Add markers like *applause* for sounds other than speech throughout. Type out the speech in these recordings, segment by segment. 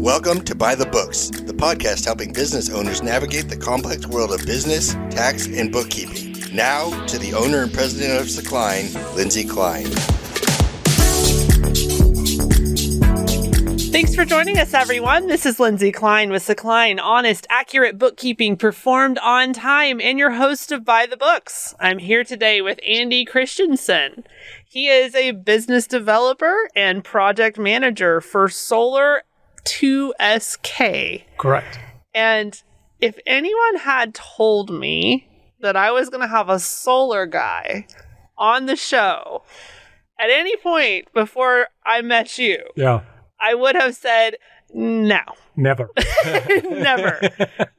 Welcome to Buy the Books, the podcast helping business owners navigate the complex world of business, tax, and bookkeeping. Now, to the owner and president of Secline, Lindsay Klein. Thanks for joining us, everyone. This is Lindsay Klein with Secline, honest, accurate bookkeeping performed on time, and your host of Buy the Books. I'm here today with Andy Christensen. He is a business developer and project manager for Solar 2SK. Correct. And if anyone had told me that I was going to have a solar guy on the show at any point before I met you, Yeah. I would have said no, Never. *laughs* *laughs* never.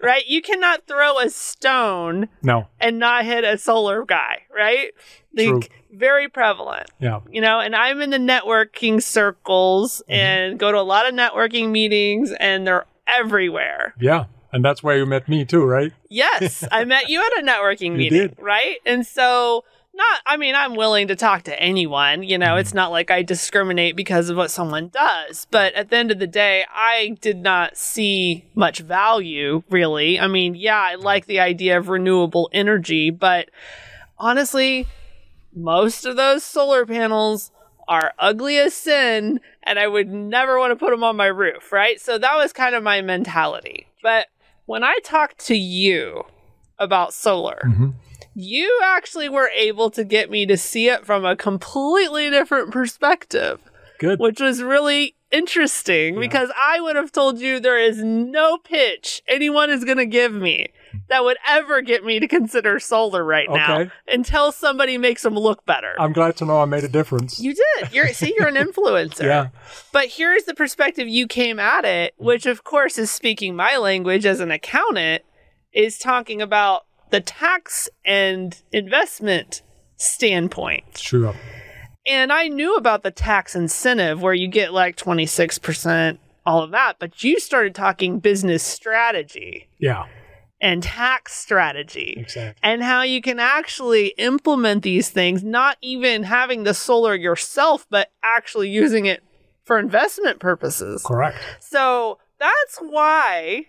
right? You cannot throw a stone no. and not hit a solar guy, right? True. Very prevalent Yeah. you know, and I'm in the networking circles Mm-hmm. and go to a lot of networking meetings and they're everywhere. Yeah. And that's where you met me too, right? Yes, I *laughs* met you at a networking meeting, did. right? And so not I mean, I'm willing to talk to anyone, you know, it's not like I discriminate because of what someone does, but at the end of the day, I did not see much value really. I mean, yeah, I like the idea of renewable energy, but honestly, most of those solar panels are ugly as sin and I would never want to put them on my roof, right? So that was kind of my mentality. But when I talked to you about solar, mm-hmm. you actually were able to get me to see it from a completely different perspective, Good. which was really interesting because I would have told you there is no pitch anyone is going to give me that would ever get me to consider solar right now Okay. until somebody makes them look better. I'm glad to know I made a difference. you did. You're see, you're an *laughs* influencer. yeah. But here's the perspective you came at it, which of course is speaking my language as an accountant, is talking about the tax and investment standpoint. Sure. And I knew about the tax incentive where you get like 26%, all of that, but you started talking business strategy Yeah. And tax strategy Exactly. and how you can actually implement these things, not even having the solar yourself, but actually using it for investment purposes. Correct. So that's why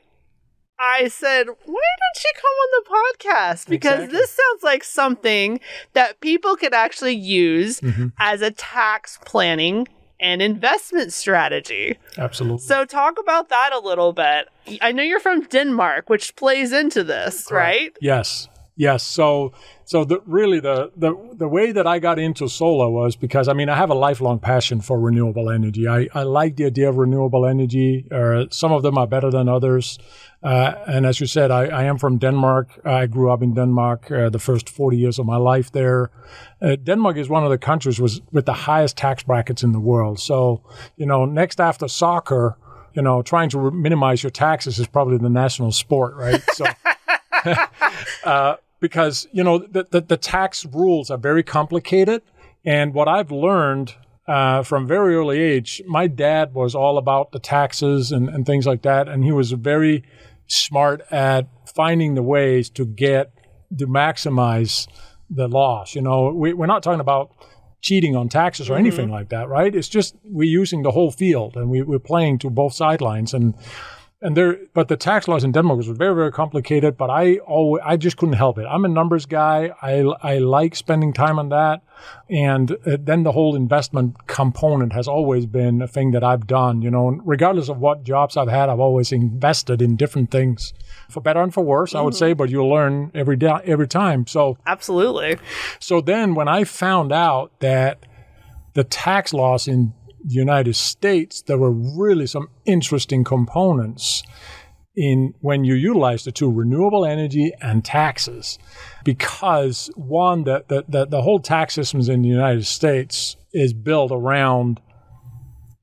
I said, why did she come on the podcast? Because Exactly. this sounds like something that people could actually use Mm-hmm. as a tax planning and investment strategy. Absolutely. So talk about that a little bit. I know you're from Denmark, which plays into this, right? Yes. Yes. So, so the, really the, the, the way that I got into solar was because, I mean, I have a lifelong passion for renewable energy. I, I like the idea of renewable energy. Uh, some of them are better than others. Uh, and as you said, I, I am from Denmark. I grew up in Denmark uh, the first 40 years of my life there. Uh, Denmark is one of the countries was, with the highest tax brackets in the world. So, you know, next after soccer, you know, trying to re- minimize your taxes is probably the national sport, right? *laughs* So, *laughs* uh, because you know the, the, the tax rules are very complicated, and what I've learned uh, from very early age, my dad was all about the taxes and, and things like that, and he was very smart at finding the ways to get to maximize the loss. You know, we, we're not talking about cheating on taxes or mm-hmm. anything like that, right? It's just we're using the whole field and we, we're playing to both sidelines and and there but the tax laws in Denmark was very very complicated but I always I just couldn't help it. I'm a numbers guy. I, I like spending time on that. And uh, then the whole investment component has always been a thing that I've done you know regardless of what jobs I've had I've always invested in different things. For better and for worse I would say but you learn every day every time. So Absolutely. so then when I found out that the tax laws in United States, there were really some interesting components in when you utilize the two renewable energy and taxes. Because one, the, the, the, the whole tax systems in the United States is built around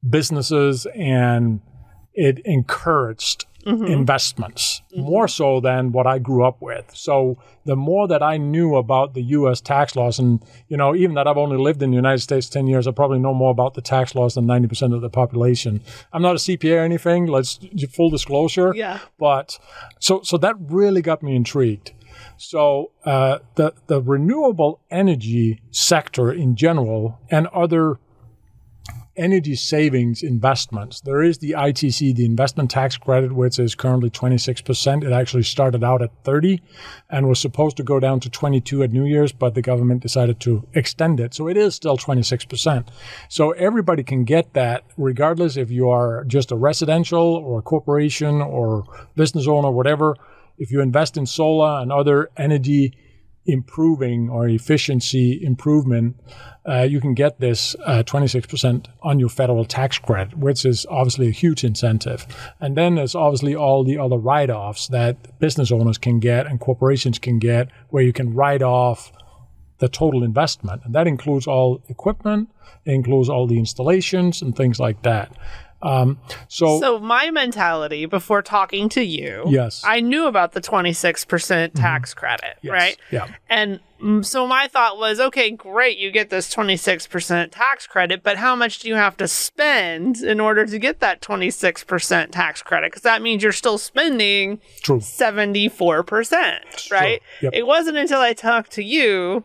businesses and it encouraged investments more so than what I grew up with. So the more that I knew about the U.S. tax laws, and you know, even that I've only lived in the United States ten years, I probably know more about the tax laws than ninety percent of the population. I'm not a CPA or anything. Let's full disclosure. Yeah. But so so that really got me intrigued. So uh, the the renewable energy sector in general and other energy savings investments. There is the ITC, the investment tax credit, which is currently 26%. It actually started out at 30 and was supposed to go down to 22 at New Year's, but the government decided to extend it. So it is still 26%. So everybody can get that regardless if you are just a residential or a corporation or business owner, whatever. If you invest in solar and other energy improving or efficiency improvement, uh, you can get this uh, 26% on your federal tax credit, which is obviously a huge incentive. And then there's obviously all the other write offs that business owners can get and corporations can get, where you can write off the total investment. And that includes all equipment, includes all the installations and things like that. Um, so, so my mentality before talking to you, yes, I knew about the 26% tax mm-hmm. credit, yes. right? Yeah. And so my thought was, okay, great, you get this 26% tax credit, but how much do you have to spend in order to get that 26% tax credit? Because that means you're still spending 74%, right? Yep. It wasn't until I talked to you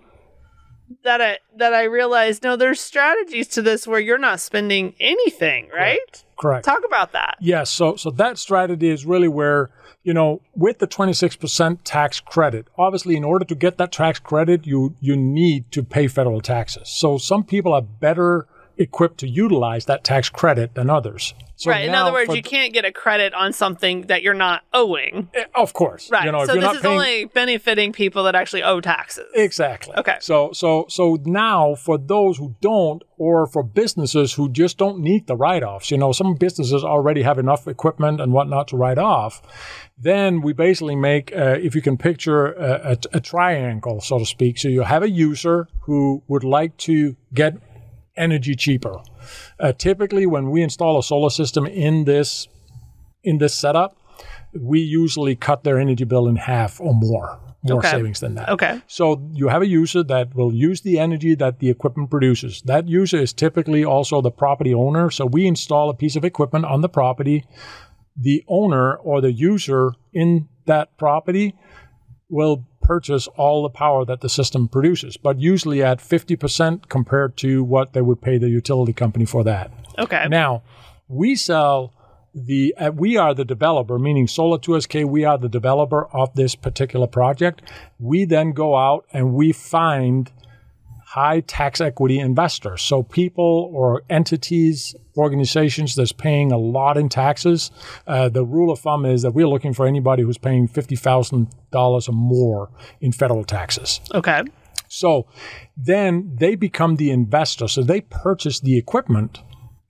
that I that I realized no, there's strategies to this where you're not spending anything, right? Correct. Correct. Talk about that. Yes. So so that strategy is really where you know with the 26% tax credit. Obviously, in order to get that tax credit, you you need to pay federal taxes. So some people are better equipped to utilize that tax credit than others. So right. In other words, you can't get a credit on something that you're not owing. Eh, of course. Right. You know, so this is paying... only benefiting people that actually owe taxes. Exactly. Okay. So so so now for those who don't, or for businesses who just don't need the write-offs, you know, some businesses already have enough equipment and whatnot to write off. Then we basically make, uh, if you can picture a, a, a triangle, so to speak. So you have a user who would like to get energy cheaper. Uh, typically, when we install a solar system in this in this setup, we usually cut their energy bill in half or more. More okay. savings than that. Okay. So you have a user that will use the energy that the equipment produces. That user is typically also the property owner. So we install a piece of equipment on the property. The owner or the user in that property will purchase all the power that the system produces, but usually at 50% compared to what they would pay the utility company for that. Okay. Now, we sell the uh, we are the developer, meaning Solar 2SK, we are the developer of this particular project. We then go out and we find high tax equity investor. So people or entities, organizations that's paying a lot in taxes. Uh, the rule of thumb is that we're looking for anybody who's paying fifty thousand dollars or more in federal taxes. Okay. So then they become the investor. So they purchase the equipment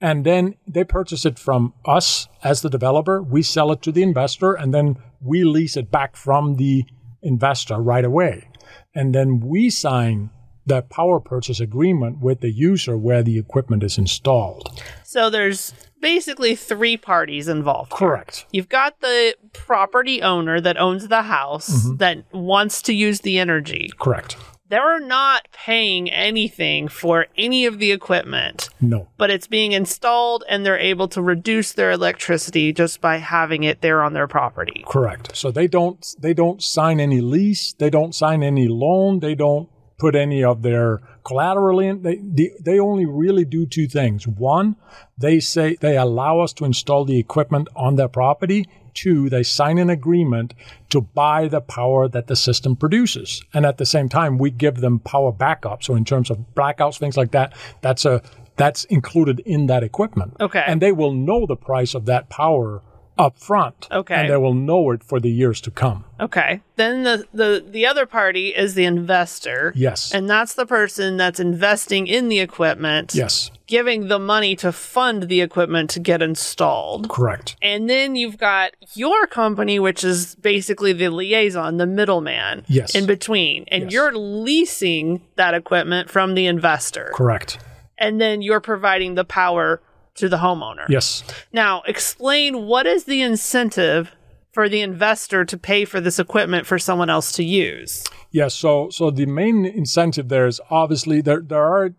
and then they purchase it from us as the developer. We sell it to the investor and then we lease it back from the investor right away. And then we sign the power purchase agreement with the user where the equipment is installed. So there's basically three parties involved. Correct. You've got the property owner that owns the house mm-hmm. that wants to use the energy. Correct. They're not paying anything for any of the equipment. No. But it's being installed and they're able to reduce their electricity just by having it there on their property. Correct. So they don't they don't sign any lease, they don't sign any loan, they don't put any of their collateral in. They, they, they only really do two things. One, they say they allow us to install the equipment on their property. Two, they sign an agreement to buy the power that the system produces. And at the same time, we give them power backup. So in terms of blackouts, things like that, that's a that's included in that equipment. Okay. And they will know the price of that power up front. Okay. And they will know it for the years to come. Okay. Then the, the the other party is the investor. Yes. And that's the person that's investing in the equipment. Yes. Giving the money to fund the equipment to get installed. Correct. And then you've got your company, which is basically the liaison, the middleman. Yes. In between. And yes. you're leasing that equipment from the investor. Correct. And then you're providing the power to the homeowner. Yes. Now, explain what is the incentive for the investor to pay for this equipment for someone else to use? Yes. So, so the main incentive there is obviously there there are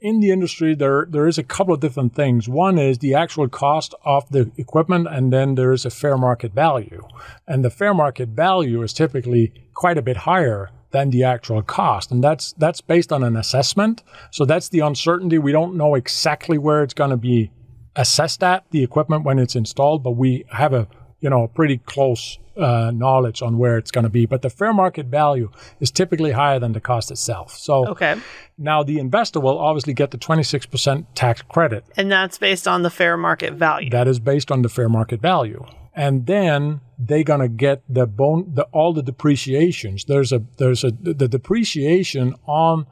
in the industry there there is a couple of different things. One is the actual cost of the equipment, and then there is a fair market value. And the fair market value is typically quite a bit higher than the actual cost. And that's that's based on an assessment. So that's the uncertainty. We don't know exactly where it's going to be assessed at the equipment when it's installed, but we have a you know pretty close uh, knowledge on where it's going to be. But the fair market value is typically higher than the cost itself. So Okay. now the investor will obviously get the 26% tax credit. And that's based on the fair market value. That is based on the fair market value. And then they're gonna get the bone, the, all the depreciations. There's a there's a the depreciation on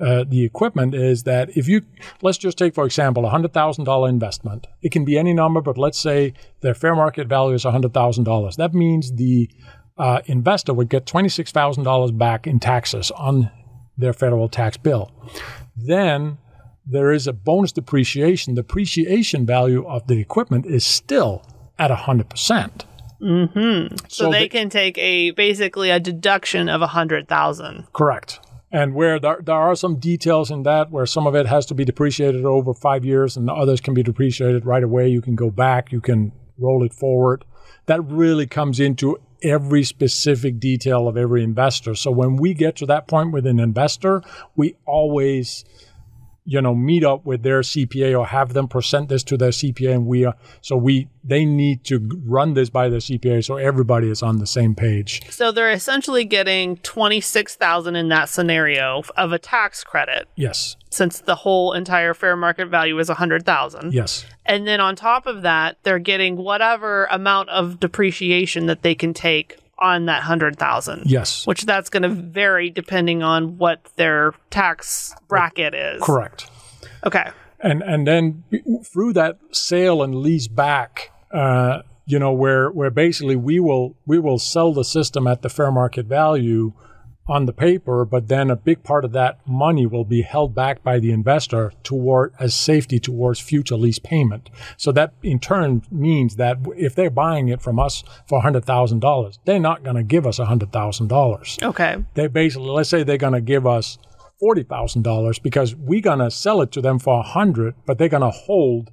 uh, the equipment is that if you let's just take for example a hundred thousand dollar investment. It can be any number, but let's say their fair market value is hundred thousand dollars. That means the uh, investor would get twenty six thousand dollars back in taxes on their federal tax bill. Then there is a bonus depreciation. The depreciation value of the equipment is still at 100%. so, so they the- can take a basically a deduction of a hundred thousand. Correct. And where there, there are some details in that where some of it has to be depreciated over five years and others can be depreciated right away. You can go back, you can roll it forward. That really comes into every specific detail of every investor. So when we get to that point with an investor, we always you know meet up with their CPA or have them present this to their CPA and we are so we they need to run this by their CPA so everybody is on the same page. So they're essentially getting twenty six thousand in that scenario of a tax credit, Yes. since the whole entire fair market value is a hundred thousand. Yes. And then on top of that, they're getting whatever amount of depreciation that they can take on that hundred thousand. Yes. Which that's going to vary depending on what their tax bracket is. Correct. Okay. and and then through that sale and lease back uh, you know where where basically we will we will sell the system at the fair market value on the paper but then a big part of that money will be held back by the investor toward as safety towards future lease payment so that in turn means that if they're buying it from us for $100,000 they're not going to give us $100,000 Okay. they basically let's say they're going to give us forty thousand dollars because we're going to sell it to them for a hundred, but they're going to hold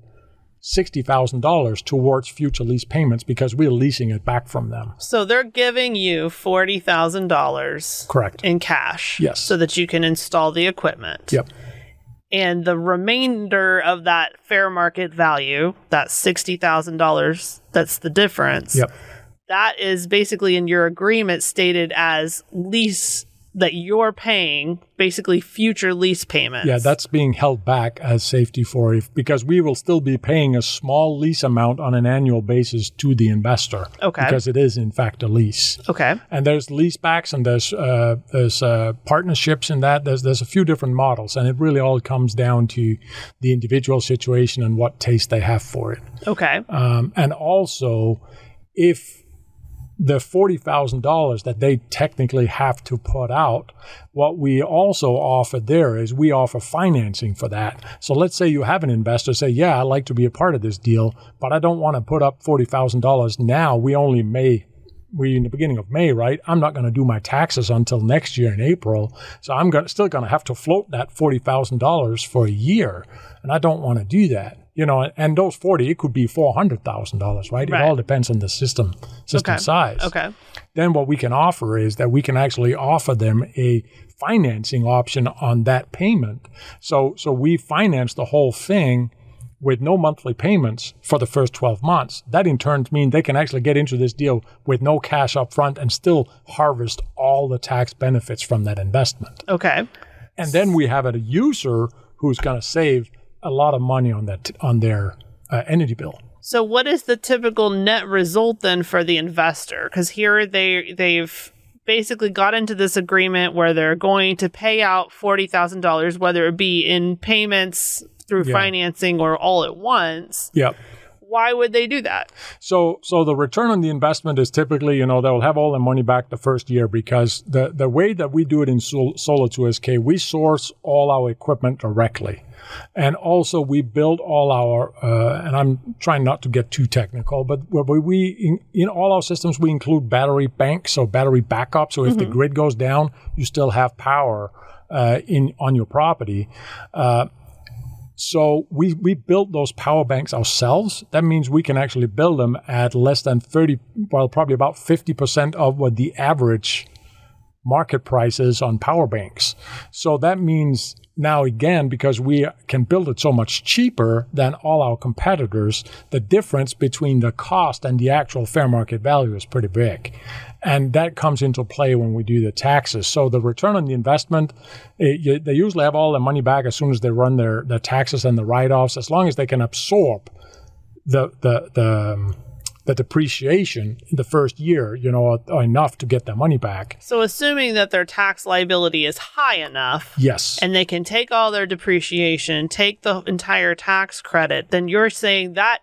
sixty thousand dollars towards future lease payments because we're leasing it back from them. So they're giving you forty thousand dollars Correct. in cash, Yes. so that you can install the equipment. Yep. And the remainder of that fair market value, that sixty thousand dollars, that's the difference. Yep. That is basically in your agreement stated as lease that you're paying, basically future lease payments. Yeah, that's being held back as safety for if because we will still be paying a small lease amount on an annual basis to the investor. Okay. Because it is in fact a lease. okay. and there's leasebacks and there's uh, there's uh, partnerships in that. There's there's a few different models, and it really all comes down to the individual situation and what taste they have for it. Okay. Um, and also, if the forty thousand dollars that they technically have to put out, what we also offer there is we offer financing for that. So let's say you have an investor say, "Yeah, I'd like to be a part of this deal, but I don't want to put up forty thousand dollars now. We only may." we in the beginning of May, right? I'm not going to do my taxes until next year in April, so I'm still going to have to float that forty thousand dollars for a year, and I don't want to do that. You know, and those forty, it could be four hundred thousand dollars, right? Right. It all depends on the system system Okay. size. Okay. Then what we can offer is that we can actually offer them a financing option on that payment. So so we finance the whole thing with no monthly payments for the first 12 months. That in turn means they can actually get into this deal with no cash up front and still harvest all the tax benefits from that investment. Okay. And then we have a user who's going to save a lot of money on that on their uh, energy bill. So what is the typical net result then for the investor? Because here they they've basically got into this agreement where they're going to pay out forty thousand dollars, whether it be in payments through Yeah. financing or all at once. Yep. Why would they do that? So, so the return on the investment is typically, you know, they'll have all their money back the first year because the, the way that we do it in Sol- Solar 2SK, we source all our equipment directly. And also we build all our, uh, and I'm trying not to get too technical, but we, we in, in all our systems, we include battery banks, so battery backup. So if the grid goes down, you still have power, uh, in, on your property. Uh, so we, we built those power banks ourselves. That means we can actually build them at less than 30, well, probably about 50% of what the average market price is on power banks. So that means now again, because we can build it so much cheaper than all our competitors, the difference between the cost and the actual fair market value is pretty big. And that comes into play when we do the taxes. So the return on the investment, it, you, they usually have all the money back as soon as they run their, their taxes and the write offs, as long as they can absorb the, the, the, um, the depreciation in the first year, you know, enough to get their money back. So, assuming that their tax liability is high enough, yes, and they can take all their depreciation, take the entire tax credit, then you're saying that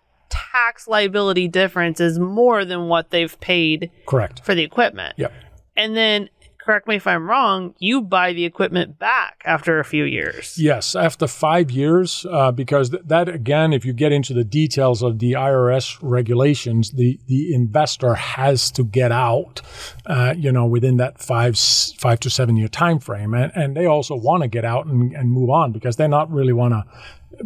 tax liability difference is more than what they've paid correct for the equipment. Yep. And then correct me if I'm wrong, you buy the equipment back after a few years. Yes, after five years, uh, because th- that again, if you get into the details of the IRS regulations, the the investor has to get out, uh, you know, within that five five to seven year time frame, and, and they also want to get out and, and move on because they're not really want to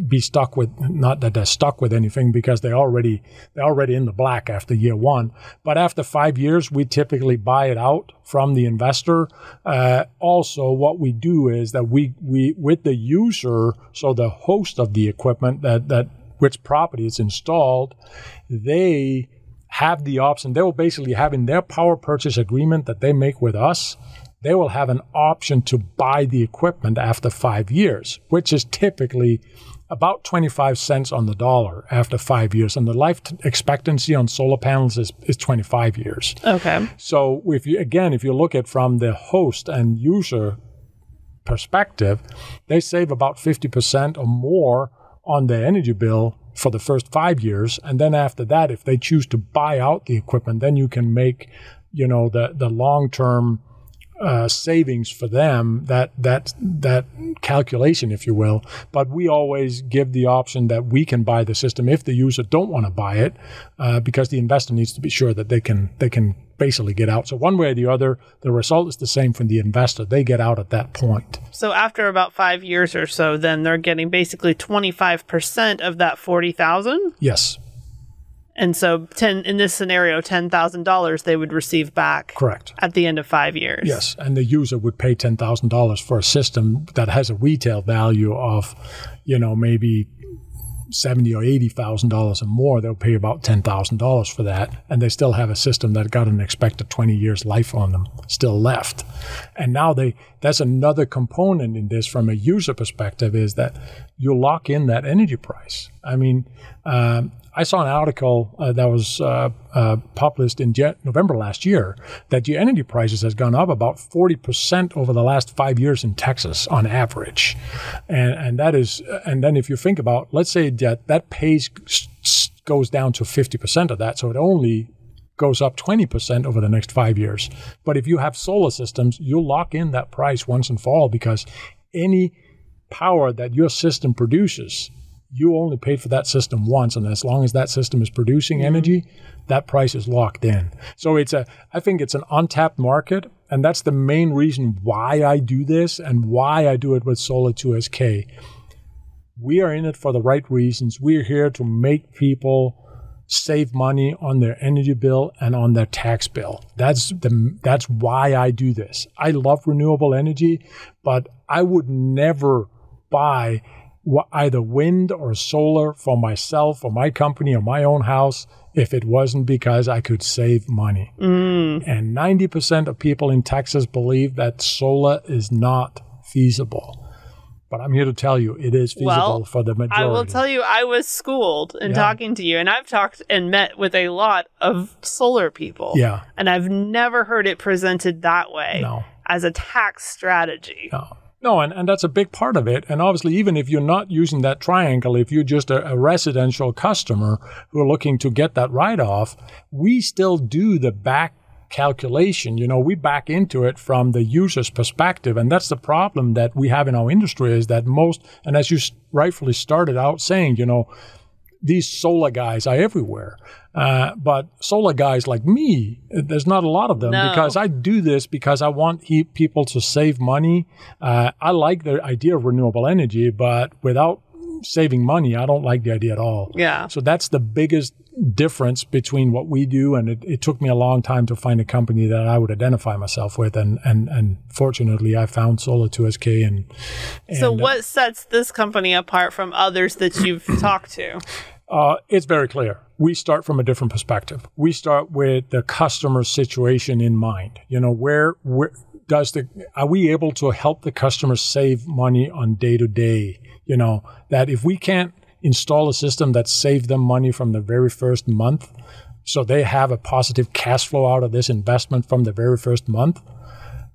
be stuck with not that they're stuck with anything because they already they're already in the black after year one. But after five years we typically buy it out from the investor. Uh, also what we do is that we we with the user so the host of the equipment that that which property is installed they have the option they will basically have in their power purchase agreement that they make with us they will have an option to buy the equipment after five years, which is typically about 25 cents on the dollar after five years. And the life expectancy on solar panels is, is 25 years. Okay. So if you, again, if you look at from the host and user perspective, they save about 50% or more on their energy bill for the first five years. And then after that, if they choose to buy out the equipment, then you can make, you know, the, the long term uh, savings for them that that that calculation, if you will. But we always give the option that we can buy the system if the user don't want to buy it, uh, because the investor needs to be sure that they can they can basically get out. So one way or the other, the result is the same from the investor. They get out at that point. So after about five years or so, then they're getting basically twenty five percent of that forty thousand. Yes. And so, ten in this scenario, ten thousand dollars they would receive back. Correct. At the end of five years. Yes, and the user would pay ten thousand dollars for a system that has a retail value of, you know, maybe seventy or eighty thousand dollars or more. They'll pay about ten thousand dollars for that, and they still have a system that got an expected twenty years life on them still left. And now they that's another component in this from a user perspective is that you lock in that energy price. I mean. Um, I saw an article uh, that was uh, uh, published in Jet November last year that the energy prices has gone up about 40% over the last five years in Texas on average. And, and that is, and then if you think about, let's say that that pays goes down to 50% of that. So it only goes up 20% over the next five years. But if you have solar systems, you'll lock in that price once and for all because any power that your system produces you only paid for that system once and as long as that system is producing mm-hmm. energy that price is locked in. So it's a i think it's an untapped market and that's the main reason why i do this and why i do it with solar 2sk we are in it for the right reasons. We're here to make people save money on their energy bill and on their tax bill. That's the that's why i do this. I love renewable energy but i would never buy either wind or solar for myself or my company or my own house if it wasn't because I could save money. Mm. And 90% of people in Texas believe that solar is not feasible. But I'm here to tell you it is feasible well, for the majority. I will tell you, I was schooled in yeah. talking to you, and I've talked and met with a lot of solar people. Yeah. And I've never heard it presented that way no. as a tax strategy. No. No, and, and that's a big part of it. And obviously, even if you're not using that triangle, if you're just a, a residential customer who are looking to get that write off, we still do the back calculation. You know, we back into it from the user's perspective. And that's the problem that we have in our industry is that most, and as you rightfully started out saying, you know, these solar guys are everywhere. Uh, but solar guys like me, there's not a lot of them no. because I do this because I want he- people to save money. Uh, I like the idea of renewable energy, but without saving money, I don't like the idea at all. Yeah. So that's the biggest difference between what we do, and it, it took me a long time to find a company that I would identify myself with, and and and fortunately, I found Solar 2SK. And, and So, uh, what sets this company apart from others that you've talked to? Uh, it's very clear. We start from a different perspective. We start with the customer situation in mind. You know, where where does the are we able to help the customer save money on day to day? You know, that if we can't install a system that saves them money from the very first month, so they have a positive cash flow out of this investment from the very first month,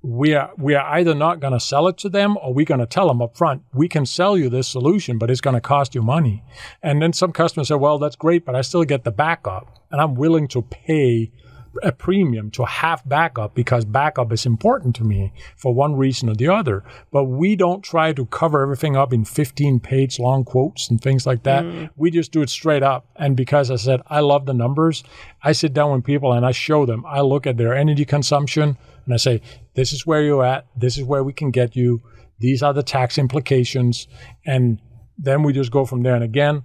we are we are either not going to sell it to them or we're going to tell them up front we can sell you this solution but it's going to cost you money. And then some customers say well that's great but i still get the backup and i'm willing to pay a premium to have backup because backup is important to me for one reason or the other but we don't try to cover everything up in 15 page long quotes and things like that mm. we just do it straight up and because i said i love the numbers i sit down with people and i show them i look at their energy consumption and I say, this is where you're at. This is where we can get you. These are the tax implications. And then we just go from there. And again,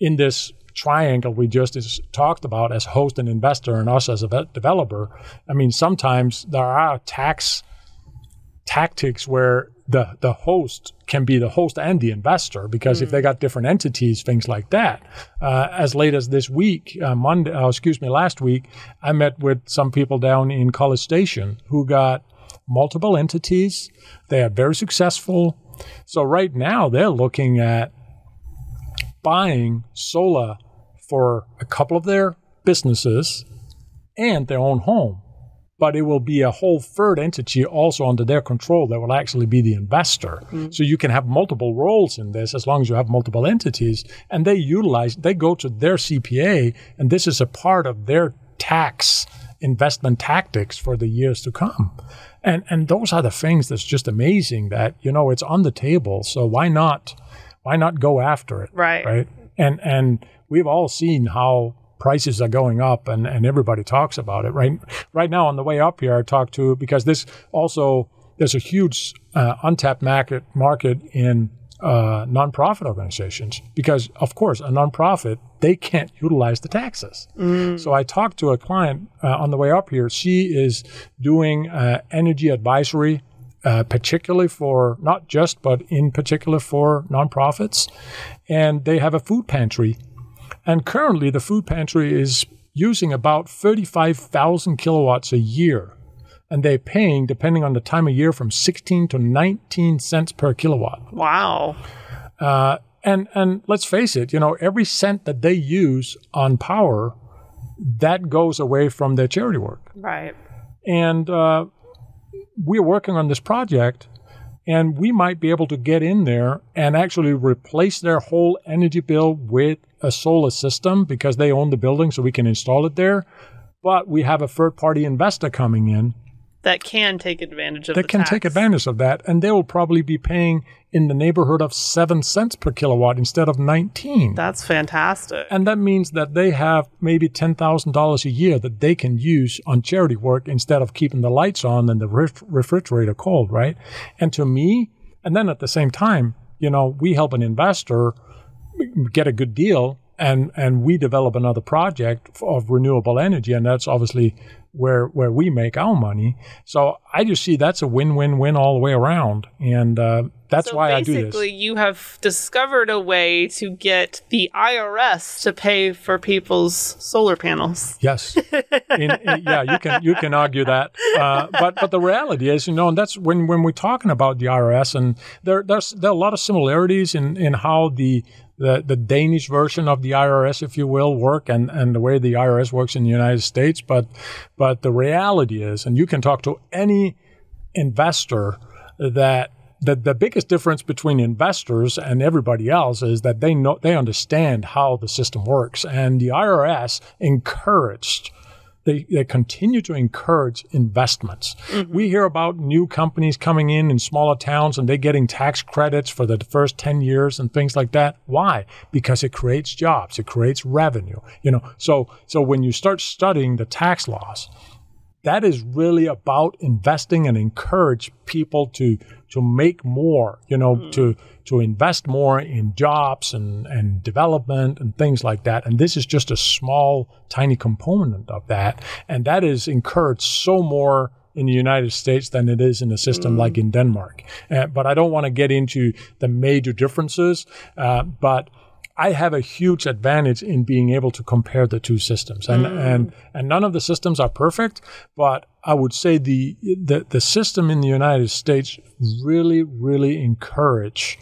in this triangle we just is talked about as host and investor and us as a ve- developer, I mean, sometimes there are tax tactics where the, the host can be the host and the investor because if they got different entities, things like that. Uh, as late as this week, uh, Monday, uh, excuse me, last week, I met with some people down in College Station who got multiple entities. They are very successful. So right now they're looking at buying solar for a couple of their businesses and their own home but it will be a whole third entity also under their control that will actually be the investor. Mm-hmm. So you can have multiple roles in this as long as you have multiple entities. And they utilize, they go to their CPA, and this is a part of their tax investment tactics for the years to come. And and those are the things that's just amazing that, you know, it's on the table. So why not why not go after it? Right. Right. And and we've all seen how prices are going up and, and everybody talks about it. Right right now on the way up here i talked to because this also there's a huge uh, untapped market market in uh, nonprofit organizations because of course a nonprofit they can't utilize the taxes. So i talked to a client uh, on the way up here. She is doing uh, energy advisory uh, particularly for not just but in particular for nonprofits. And they have a food pantry and currently, the food pantry is using about 35,000 kilowatts a year. And they're paying, depending on the time of year, from 16 to 19 cents per kilowatt. Wow. Uh, and, and let's face it, you know, every cent that they use on power, that goes away from their charity work. Right. And uh, we're working on this project, and we might be able to get in there and actually replace their whole energy bill with a solar system because they own the building, so we can install it there. But we have a third party investor coming in That can take advantage of that can tax. take advantage of that, and they will probably be paying in the neighborhood of seven cents per kilowatt instead of 19. That's fantastic. And that means that they have maybe $10,000 a year that they can use on charity work instead of keeping the lights on and the ref- refrigerator cold, right? And to me, and then at the same time, you know, we help an investor get a good deal and, and we develop another project of renewable energy. And that's obviously where, where we make our money. So I just see that's a win-win-win all the way around. And uh, that's so why I do this. basically, you have discovered a way to get the IRS to pay for people's solar panels. Yes, In- in- yeah, you can you can argue that, uh, but but the reality is, you know, and that's when when we're talking about the IRS, and there there's there are a lot of similarities in in how the the, the Danish version of the IRS, if you will, work and, and the way the IRS works in the United States. But but the reality is, and you can talk to any investor that the, the biggest difference between investors and everybody else is that they know they understand how the system works. And the IRS encouraged they, they continue to encourage investments. Mm-hmm. We hear about new companies coming in in smaller towns and they're getting tax credits for the first 10 years and things like that. Why? Because it creates jobs, it creates revenue. You know, so so when you start studying the tax laws, that is really about investing and encourage people to to make more, you know, mm. to to invest more in jobs and, and development and things like that. And this is just a small, tiny component of that. And that is encouraged so more in the United States than it is in a system mm. like in Denmark. Uh, but I don't want to get into the major differences. Uh, but I have a huge advantage in being able to compare the two systems, and mm. and and none of the systems are perfect, but I would say the the the system in the United States really really encourage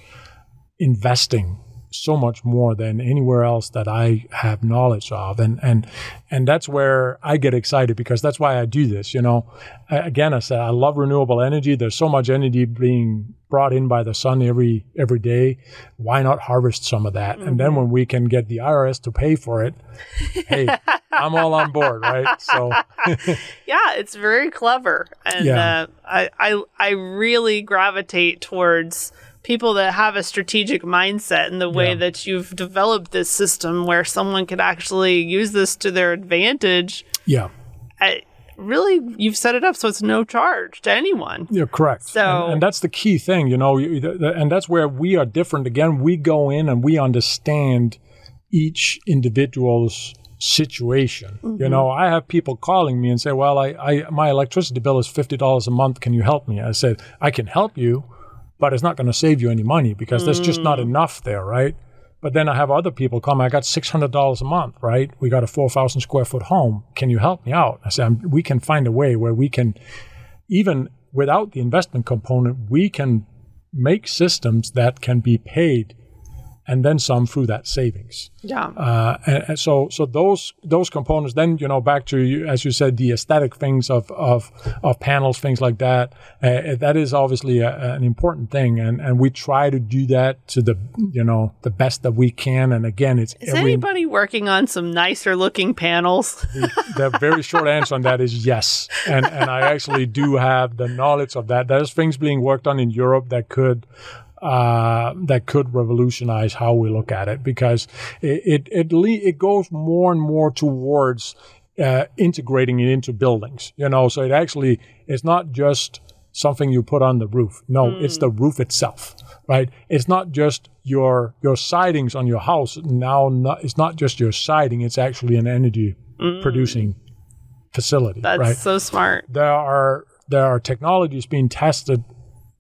investing so much more than anywhere else that I have knowledge of. And, and, and that's where I get excited because that's why I do this. You know, again, I said, I love renewable energy. There's so much energy being brought in by the sun every, every day. Why not harvest some of that? Mm-hmm. And then mm-hmm. when we can get the IRS to pay for it, hey, *laughs* I'm all on board, right? So, *laughs* yeah, it's very clever. And, yeah. uh, I, I, I really gravitate towards, people that have a strategic mindset in the way yeah. that you've developed this system where someone could actually use this to their advantage. Yeah. I, really, you've set it up so it's no charge to anyone. Yeah, correct. So, and, and that's the key thing, you know, and that's where we are different. Again, we go in and we understand each individual's situation. Mm-hmm. You know, I have people calling me and say, "Well, I, I my electricity bill is fifty dollars a month. Can you help me?" I said, "I can help you." But it's not going to save you any money because there's just not mm. enough there, right? But then I have other people come. I got six hundred dollars a month, right? We got a four thousand square foot home. Can you help me out? I said we can find a way where we can, even without the investment component, we can make systems that can be paid and then some through that savings. Yeah. Uh, and, and, so so those those components. Then you know back to as you said the aesthetic things of of, of panels, things like that. Uh, that is obviously a, an important thing, and and we try to do that to the you know the best that we can. And again, it's is every, anybody working on some nicer looking panels? *laughs* the, the very short answer on that is yes, and and I actually do have the knowledge of that. There's things being worked on in Europe that could uh, that could revolutionize how we look at it because it it it, le- it goes more and more towards uh, integrating it into buildings. You know, so it actually it's not just something you put on the roof. No, mm. it's the roof itself, right? It's not just your your sidings on your house. Now, not, it's not just your siding. It's actually an energy mm. producing facility. That's right? so smart. There are there are technologies being tested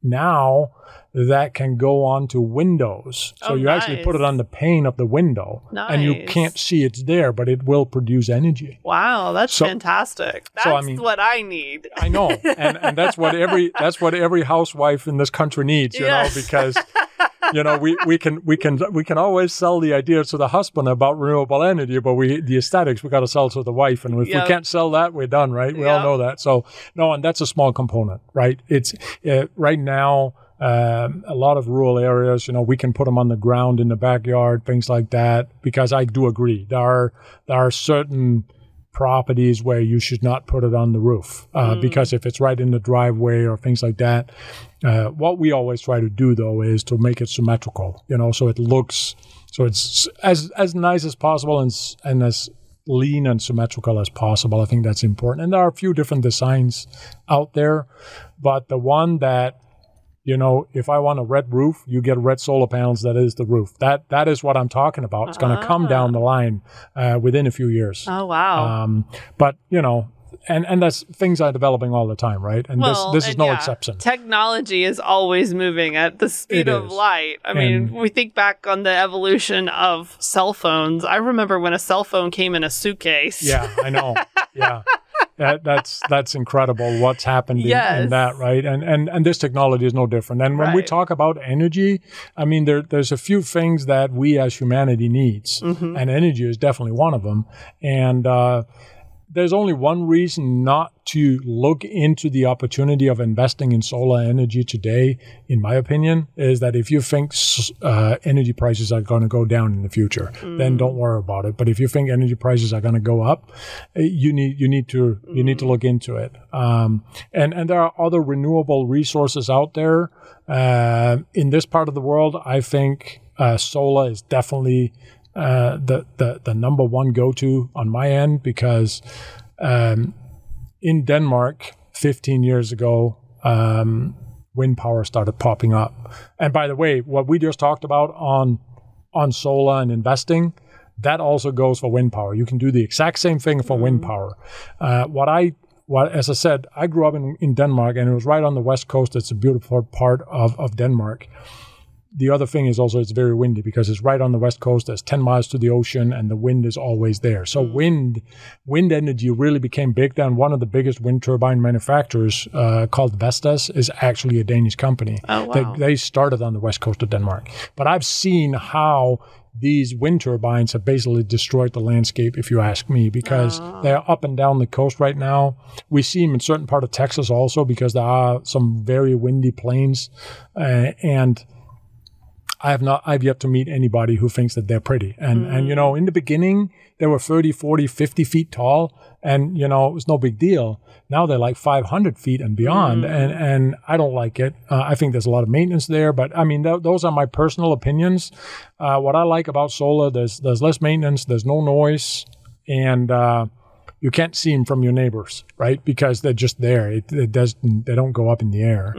now that can go onto windows. So oh, you nice. actually put it on the pane of the window nice. and you can't see it's there, but it will produce energy. Wow, that's so, fantastic. That's so, I mean, what I need. I know. And and that's what every *laughs* that's what every housewife in this country needs, you yes. know, because *laughs* you know, we, we can we can we can always sell the idea to the husband about renewable energy, but we the aesthetics we got to sell to the wife, and if yep. we can't sell that, we're done, right? We yep. all know that. So no, and that's a small component, right? It's uh, right now um, a lot of rural areas, you know, we can put them on the ground in the backyard, things like that. Because I do agree, there are there are certain properties where you should not put it on the roof uh, mm. because if it's right in the driveway or things like that. Uh, what we always try to do though is to make it symmetrical, you know, so it looks so it's as as nice as possible and and as lean and symmetrical as possible. I think that's important. And there are a few different designs out there, but the one that you know, if I want a red roof, you get red solar panels. That is the roof. That that is what I'm talking about. It's going to come down the ah. line uh, within a few years. Oh wow! Um, but you know, and and that's things are developing all the time, right? And well, this this is no yeah, exception. Technology is always moving at the speed it of is. light. I and mean, we think back on the evolution of cell phones. I remember when a cell phone came in a suitcase. Yeah, I know. yeah *laughs* that, that's that's incredible what's happened in, yes. in, that right and and and this technology is no different and when right. we talk about energy i mean there there's a few things that we as humanity needs mm-hmm. and energy is definitely one of them and uh, there's only one reason not to look into the opportunity of investing in solar energy today, in my opinion, is that if you think uh, energy prices are going to go down in the future, mm. then don't worry about it. But if you think energy prices are going to go up, eh, you need you need to you need to mm. look into it. Um, and and there are other renewable resources out there uh, in this part of the world. I think uh, solar is definitely uh, the, the the number one go to on my end because um, in Denmark 15 years ago, um, wind power started popping up. And by the way, what we just talked about on on solar and investing, that also goes for wind power. You can do the exact same thing for wind power. Uh, what I what as I said, I grew up in, in Denmark and it was right on the west coast. It's a beautiful part of, of Denmark the other thing is also it's very windy because it's right on the west coast. There's 10 miles to the ocean and the wind is always there. So wind, wind energy really became big then. One of the biggest wind turbine manufacturers uh, called Vestas is actually a Danish company. Oh, wow. They, they started on the west coast of Denmark. But I've seen how these wind turbines have basically destroyed the landscape, if you ask me, because they're up and down the coast right now. We see them in certain part of Texas also because there are some very windy plains, uh, and I have not I've yet to meet anybody who thinks that they're pretty. And and you know, in the beginning they were 30, 40, 50 feet tall and you know, it was no big deal. Now they're like 500 feet and beyond and and I don't like it. Uh, I think there's a lot of maintenance there, but I mean th- those are my personal opinions. Uh, what I like about solar there's there's less maintenance, there's no noise and uh you can't see them from your neighbors, right? Because they're just there. It, it doesn't. They don't go up in the air.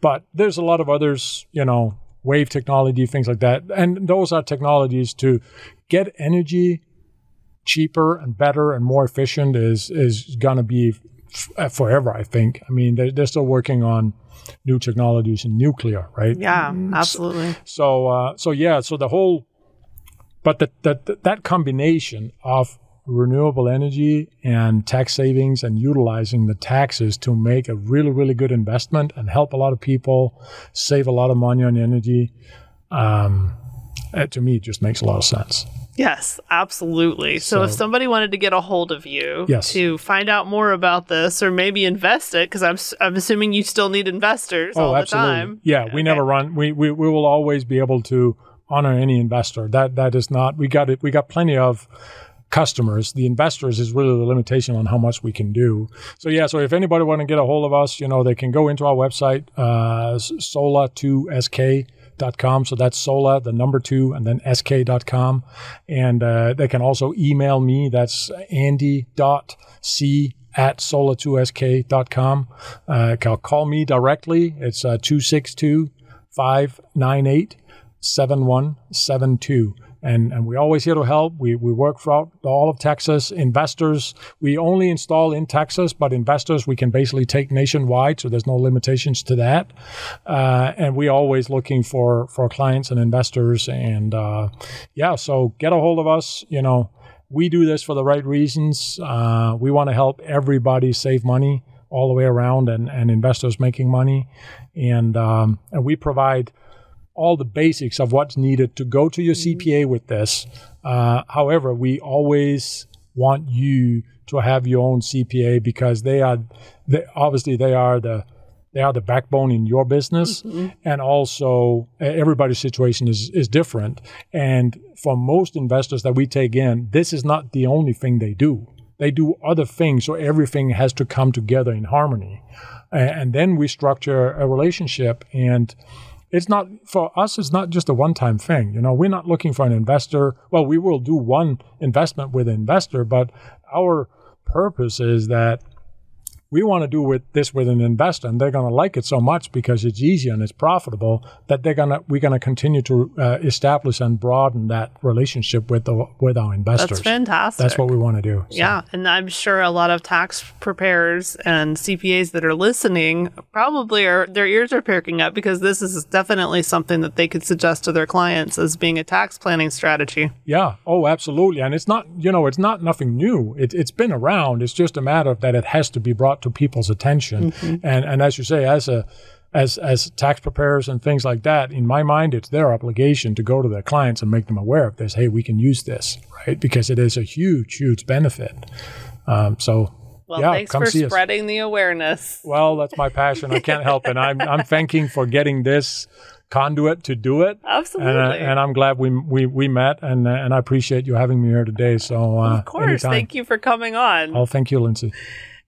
But there's a lot of others, you know, wave technology, things like that, and those are technologies to get energy cheaper and better and more efficient. Is is gonna be f- forever. I think. I mean, they're, they're still working on new technologies in nuclear, right? Yeah, absolutely. So uh, so yeah, so the whole, but that that that combination of renewable energy and tax savings and utilizing the taxes to make a really really good investment and help a lot of people save a lot of money on energy. Um, to me, it just makes a lot of sense. Yes, absolutely. So, if somebody wanted to get a hold of you Yes. to find out more about this or maybe invest it, because I'm, I'm assuming you still need investors all the time. Yeah, we never run. We, we we will always be able to honor any investor. That that is not. We got it. We got plenty of customers. The investors is really the limitation on how much we can do. So yeah. So if anybody want to get a hold of us, you know, they can go into our website, uh, sola2sk.com. So that's Sola, the number two, and then sk.com. And uh, they can also email me. That's andy.c at sola2sk.com. Uh, call, me directly. It's uh, 262 598 7172. And, and we're always here to help. We, we work throughout all of Texas. Investors, we only install in Texas, but investors we can basically take nationwide, so there's no limitations to that. Uh, and we're always looking for, for clients and investors. And uh, yeah, so get a hold of us. You know, we do this for the right reasons. Uh, we want to help everybody save money all the way around and, and investors making money. And, um, and we provide all the basics of what's needed to go to your CPA with this. Uh, however, we always want you to have your own CPA because they are, they, obviously, they are the they are the backbone in your business, and also everybody's situation is is different. And for most investors that we take in, this is not the only thing they do. They do other things, so everything has to come together in harmony. And then we structure a relationship and it's not for us it's not just a one-time thing you know we're not looking for an investor. Well we will do one investment with an investor but our purpose is that we want to do with this with an investor and they're going to like it so much because it's easy and it's profitable that they're going to we're going to continue to uh, establish and broaden that relationship with the with our investors That's fantastic. that's what we want to do So, Yeah, and I'm sure a lot of tax preparers and CPAs that are listening probably are their ears are perking up because this is definitely something that they could suggest to their clients as being a tax planning strategy. Yeah. Oh, absolutely. And it's not, you know, it's not nothing new. It, it's been around. It's just a matter of that it has to be brought to people's attention. And and as you say, as a as as tax preparers and things like that, in my mind, it's their obligation to go to their clients and make them aware of this. Hey, we can use this, right? Because it is a huge, huge benefit. Um, so. Well, yeah, thanks for see us. spreading the awareness. Well, that's my passion. I can't help it. I'm I'm thanking for getting this conduit to do it. Absolutely. And, uh, and I'm glad we we, we met, and uh, and I appreciate you having me here today. So uh, of course. anytime. Thank you for coming on. Oh, thank you, Lindsay.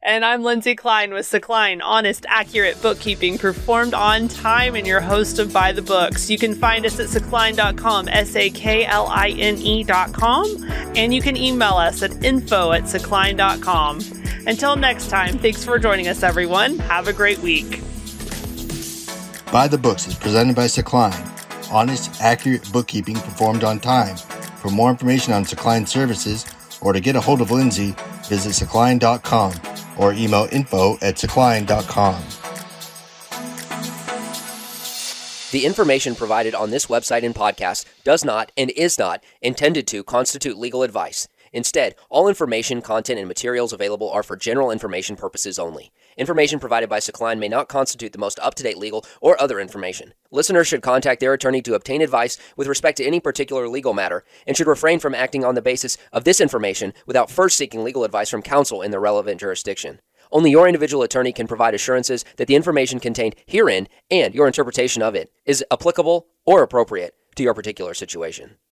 And I'm Lindsay Klein with Sakline, honest, accurate bookkeeping performed on time, and your host of By the Books. You can find us at sakline.com, S A K L I N E.com, and you can email us at info at sakline.com. Until next time, thanks for joining us, everyone. Have a great week. By the Books is presented by Sakline, honest, accurate bookkeeping performed on time. For more information on Sakline services or to get a hold of Lindsay, visit sakline.com or email info at sakline.com. The information provided on this website and podcast does not and is not intended to constitute legal advice. Instead, all information, content, and materials available are for general information purposes only. Information provided by Sakline may not constitute the most up to date legal or other information. Listeners should contact their attorney to obtain advice with respect to any particular legal matter and should refrain from acting on the basis of this information without first seeking legal advice from counsel in the relevant jurisdiction. Only your individual attorney can provide assurances that the information contained herein and your interpretation of it is applicable or appropriate to your particular situation.